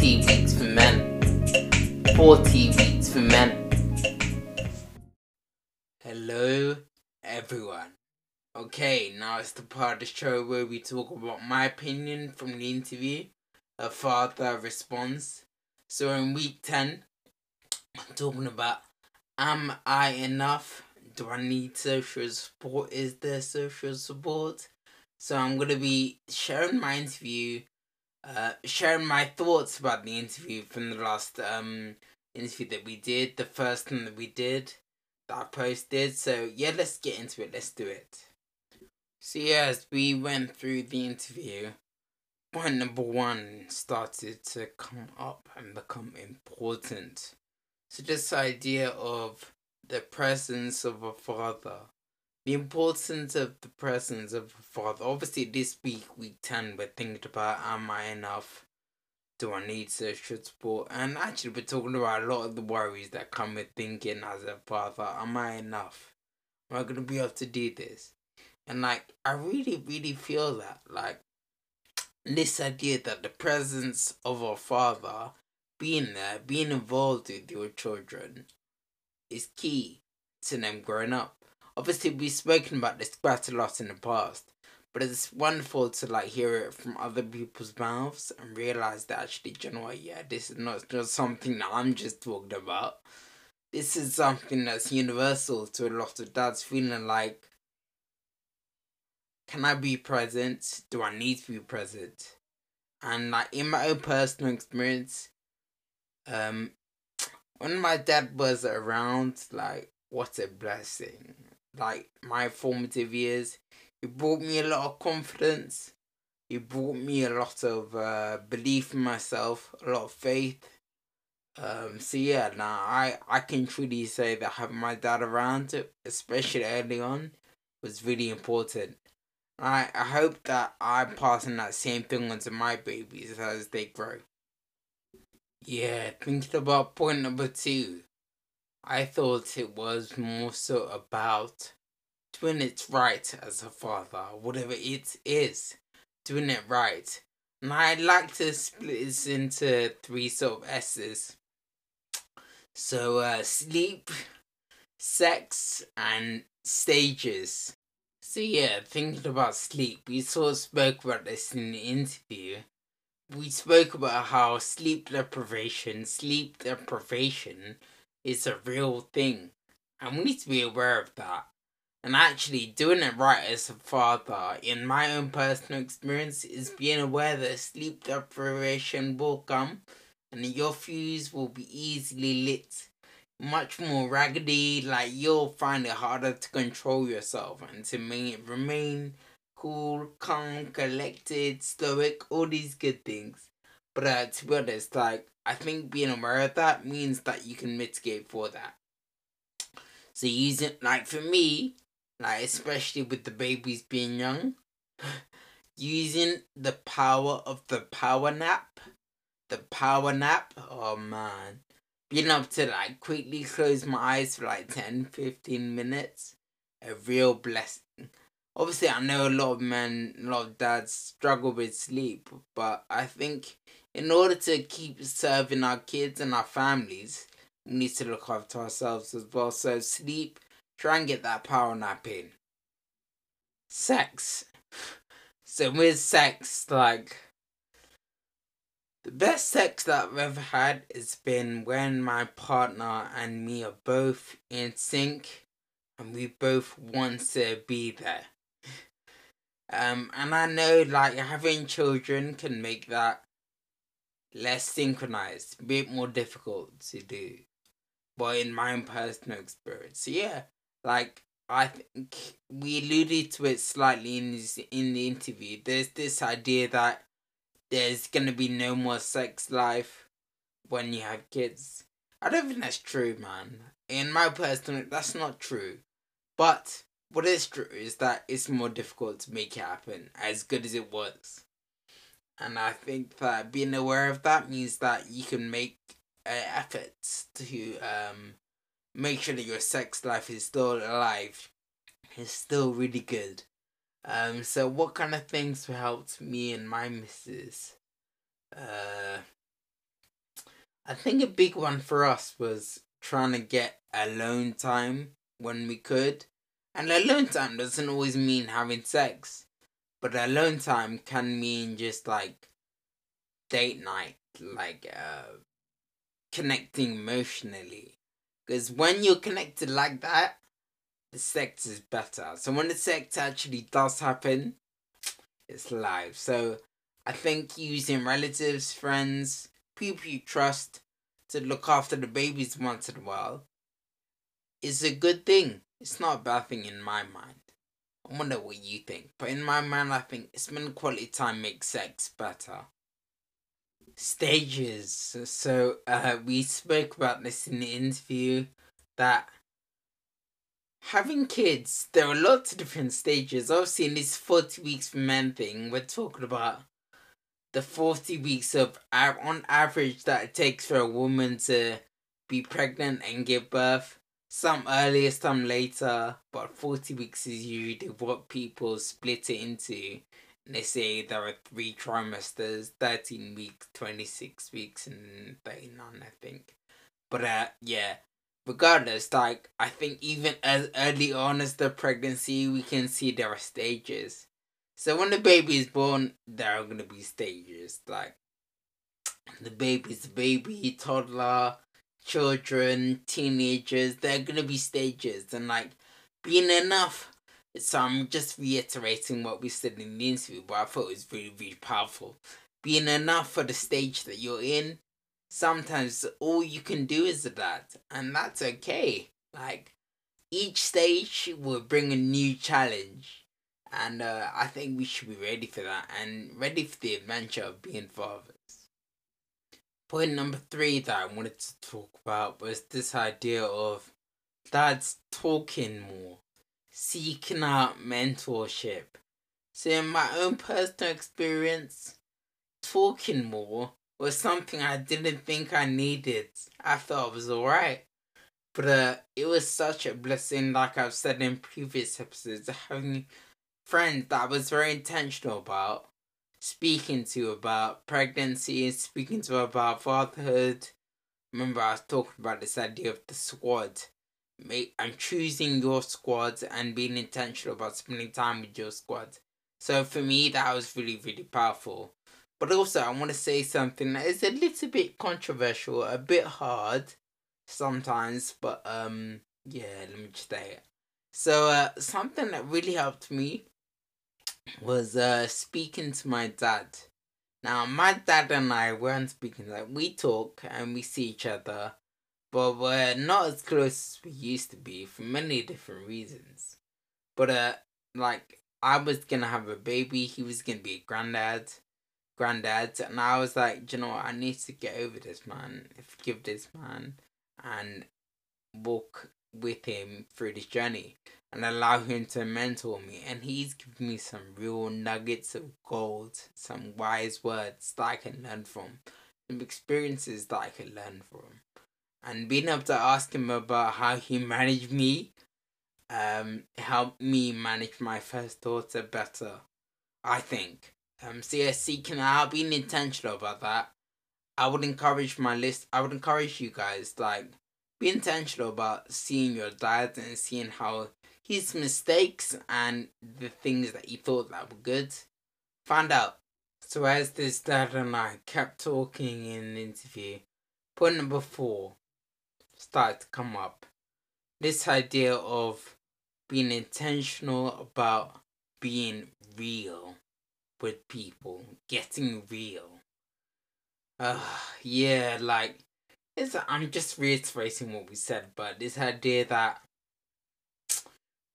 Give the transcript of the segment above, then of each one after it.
40 weeks for men. 40 weeks for men. Hello, everyone. Okay, now it's the part of the show where we talk about my opinion from the interview. A father response. So in week 10, I'm talking about Am I enough? Do I need social support? Is there social support? So I'm going to be sharing my interview uh, sharing my thoughts about the interview from the last um interview that we did, the first one that we did that I posted. So yeah, let's get into it. Let's do it. So yeah, as we went through the interview, point number one started to come up and become important. So this idea of the presence of a father the importance of the presence of a father. Obviously, this week, week 10, we're thinking about am I enough? Do I need social support? And actually, we're talking about a lot of the worries that come with thinking as a father am I enough? Am I going to be able to do this? And like, I really, really feel that. Like, this idea that the presence of a father, being there, being involved with your children, is key to them growing up obviously we've spoken about this quite a lot in the past, but it's wonderful to like hear it from other people's mouths and realize that actually, you yeah, this is not just something that I'm just talking about. This is something that's universal to a lot of dads feeling like, can I be present? Do I need to be present? And like in my own personal experience, um, when my dad was around, like what a blessing like my formative years. It brought me a lot of confidence. It brought me a lot of uh, belief in myself, a lot of faith. Um, so yeah, now I I can truly say that having my dad around, especially early on, was really important. I I hope that I'm passing that same thing on to my babies as they grow. Yeah, thinking about point number two. I thought it was more so about doing it right as a father, whatever it is, doing it right. And I'd like to split this into three sort of S's. So, uh, sleep, sex, and stages. So, yeah, thinking about sleep, we sort of spoke about this in the interview. We spoke about how sleep deprivation, sleep deprivation is a real thing. And we need to be aware of that. And actually, doing it right as a father, in my own personal experience, is being aware that sleep deprivation will come and your fuse will be easily lit. Much more raggedy, like you'll find it harder to control yourself and to remain cool, calm, collected, stoic, all these good things. But uh, to be honest, like I think being aware of that means that you can mitigate for that. So using like for me, like especially with the babies being young, using the power of the power nap, the power nap. Oh man, being able to like quickly close my eyes for like 10, 15 minutes, a real blessing. Obviously, I know a lot of men, a lot of dads struggle with sleep, but I think in order to keep serving our kids and our families, we need to look after ourselves as well. So sleep, try and get that power nap in. Sex. So with sex, like the best sex that I've ever had has been when my partner and me are both in sync and we both want to be there. Um, and I know like having children can make that less synchronized, a bit more difficult to do. But in my own personal experience, so yeah, like I think we alluded to it slightly in this, in the interview. There's this idea that there's gonna be no more sex life when you have kids. I don't think that's true, man. In my personal, that's not true. But what is true is that it's more difficult to make it happen as good as it was. And I think that being aware of that means that you can make uh, efforts to um, make sure that your sex life is still alive. It's still really good. Um, so what kind of things helped me and my missus? Uh, I think a big one for us was trying to get alone time when we could. And alone time doesn't always mean having sex, but alone time can mean just like date night, like uh, connecting emotionally. Because when you're connected like that, the sex is better. So when the sex actually does happen, it's live. So I think using relatives, friends, people you trust to look after the babies once in a while is a good thing. It's not a bad thing in my mind. I wonder what you think. But in my mind, I think spending quality time makes sex better. Stages. So uh, we spoke about this in the interview that having kids, there are lots of different stages. Obviously, in this 40 weeks for men thing, we're talking about the 40 weeks of, on average, that it takes for a woman to be pregnant and give birth. Some earlier, some later, but 40 weeks is usually what people split it into. And they say there are three trimesters 13 weeks, 26 weeks, and 39, I think. But uh, yeah, regardless, like I think even as early on as the pregnancy, we can see there are stages. So when the baby is born, there are gonna be stages. Like the baby's a baby, toddler, children, teenagers. There are gonna be stages, and like being enough. So I'm just reiterating what we said in the interview, but I thought it was really, really powerful. Being enough for the stage that you're in sometimes all you can do is that, and that's okay. Like each stage will bring a new challenge, and uh, I think we should be ready for that and ready for the adventure of being fathers. Point number three that I wanted to talk about was this idea of dads talking more, seeking out mentorship. So, in my own personal experience, talking more was something I didn't think I needed. I thought it was alright. But uh, it was such a blessing, like I've said in previous episodes, having friends that I was very intentional about speaking to about pregnancy, speaking to about fatherhood. Remember, I was talking about this idea of the squad. I'm choosing your squad and being intentional about spending time with your squad. So for me, that was really, really powerful. But also, I want to say something that is a little bit controversial, a bit hard sometimes, but um, yeah, let me just say it. So, uh, something that really helped me was uh speaking to my dad. Now, my dad and I weren't speaking like we talk and we see each other, but we're not as close as we used to be for many different reasons. But uh, like I was gonna have a baby, he was gonna be a granddad granddad, and I was like, you know what, I need to get over this man, forgive this man, and walk with him through this journey and allow him to mentor me. And he's given me some real nuggets of gold, some wise words that I can learn from, some experiences that I can learn from. And being able to ask him about how he managed me um helped me manage my first daughter better, I think. Um, so yeah, seeking out, being intentional about that. I would encourage my list. I would encourage you guys like be intentional about seeing your dad and seeing how his mistakes and the things that he thought that were good. Find out. So as this dad and I kept talking in the interview, point number four started to come up. This idea of being intentional about being real with people, getting real. Uh, yeah, like it's. I'm just reiterating what we said, but this idea that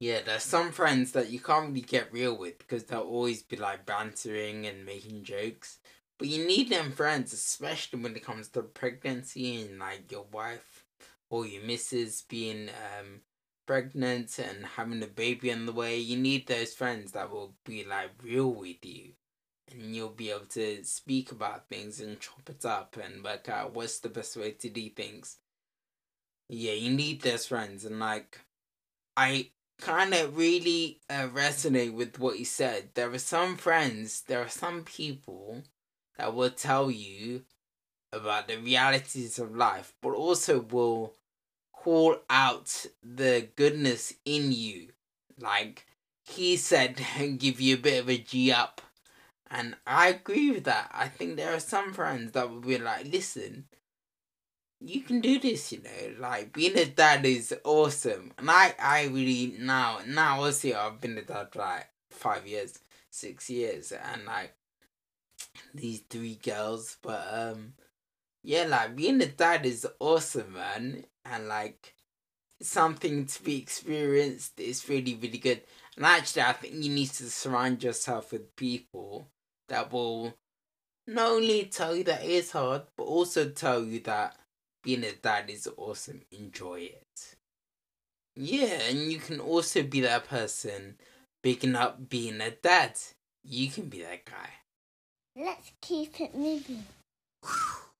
yeah, there's some friends that you can't really get real with because they'll always be like bantering and making jokes. But you need them friends, especially when it comes to pregnancy and like your wife or your missus being um pregnant and having a baby on the way, you need those friends that will be like real with you. And you'll be able to speak about things and chop it up and work out what's the best way to do things. Yeah, you need those friends. And like, I kind of really uh, resonate with what you said. There are some friends, there are some people that will tell you about the realities of life, but also will call out the goodness in you. Like he said, give you a bit of a G up. And I agree with that. I think there are some friends that will be like, listen, you can do this, you know, like being a dad is awesome. And I, I really now, now also I've been a dad for like five years, six years, and like these three girls, but um, yeah, like being a dad is awesome, man, and like something to be experienced. It's really, really good. And actually, I think you need to surround yourself with people that will not only tell you that it's hard, but also tell you that being a dad is awesome. Enjoy it. Yeah, and you can also be that person picking up being a dad. You can be that guy. Let's keep it moving.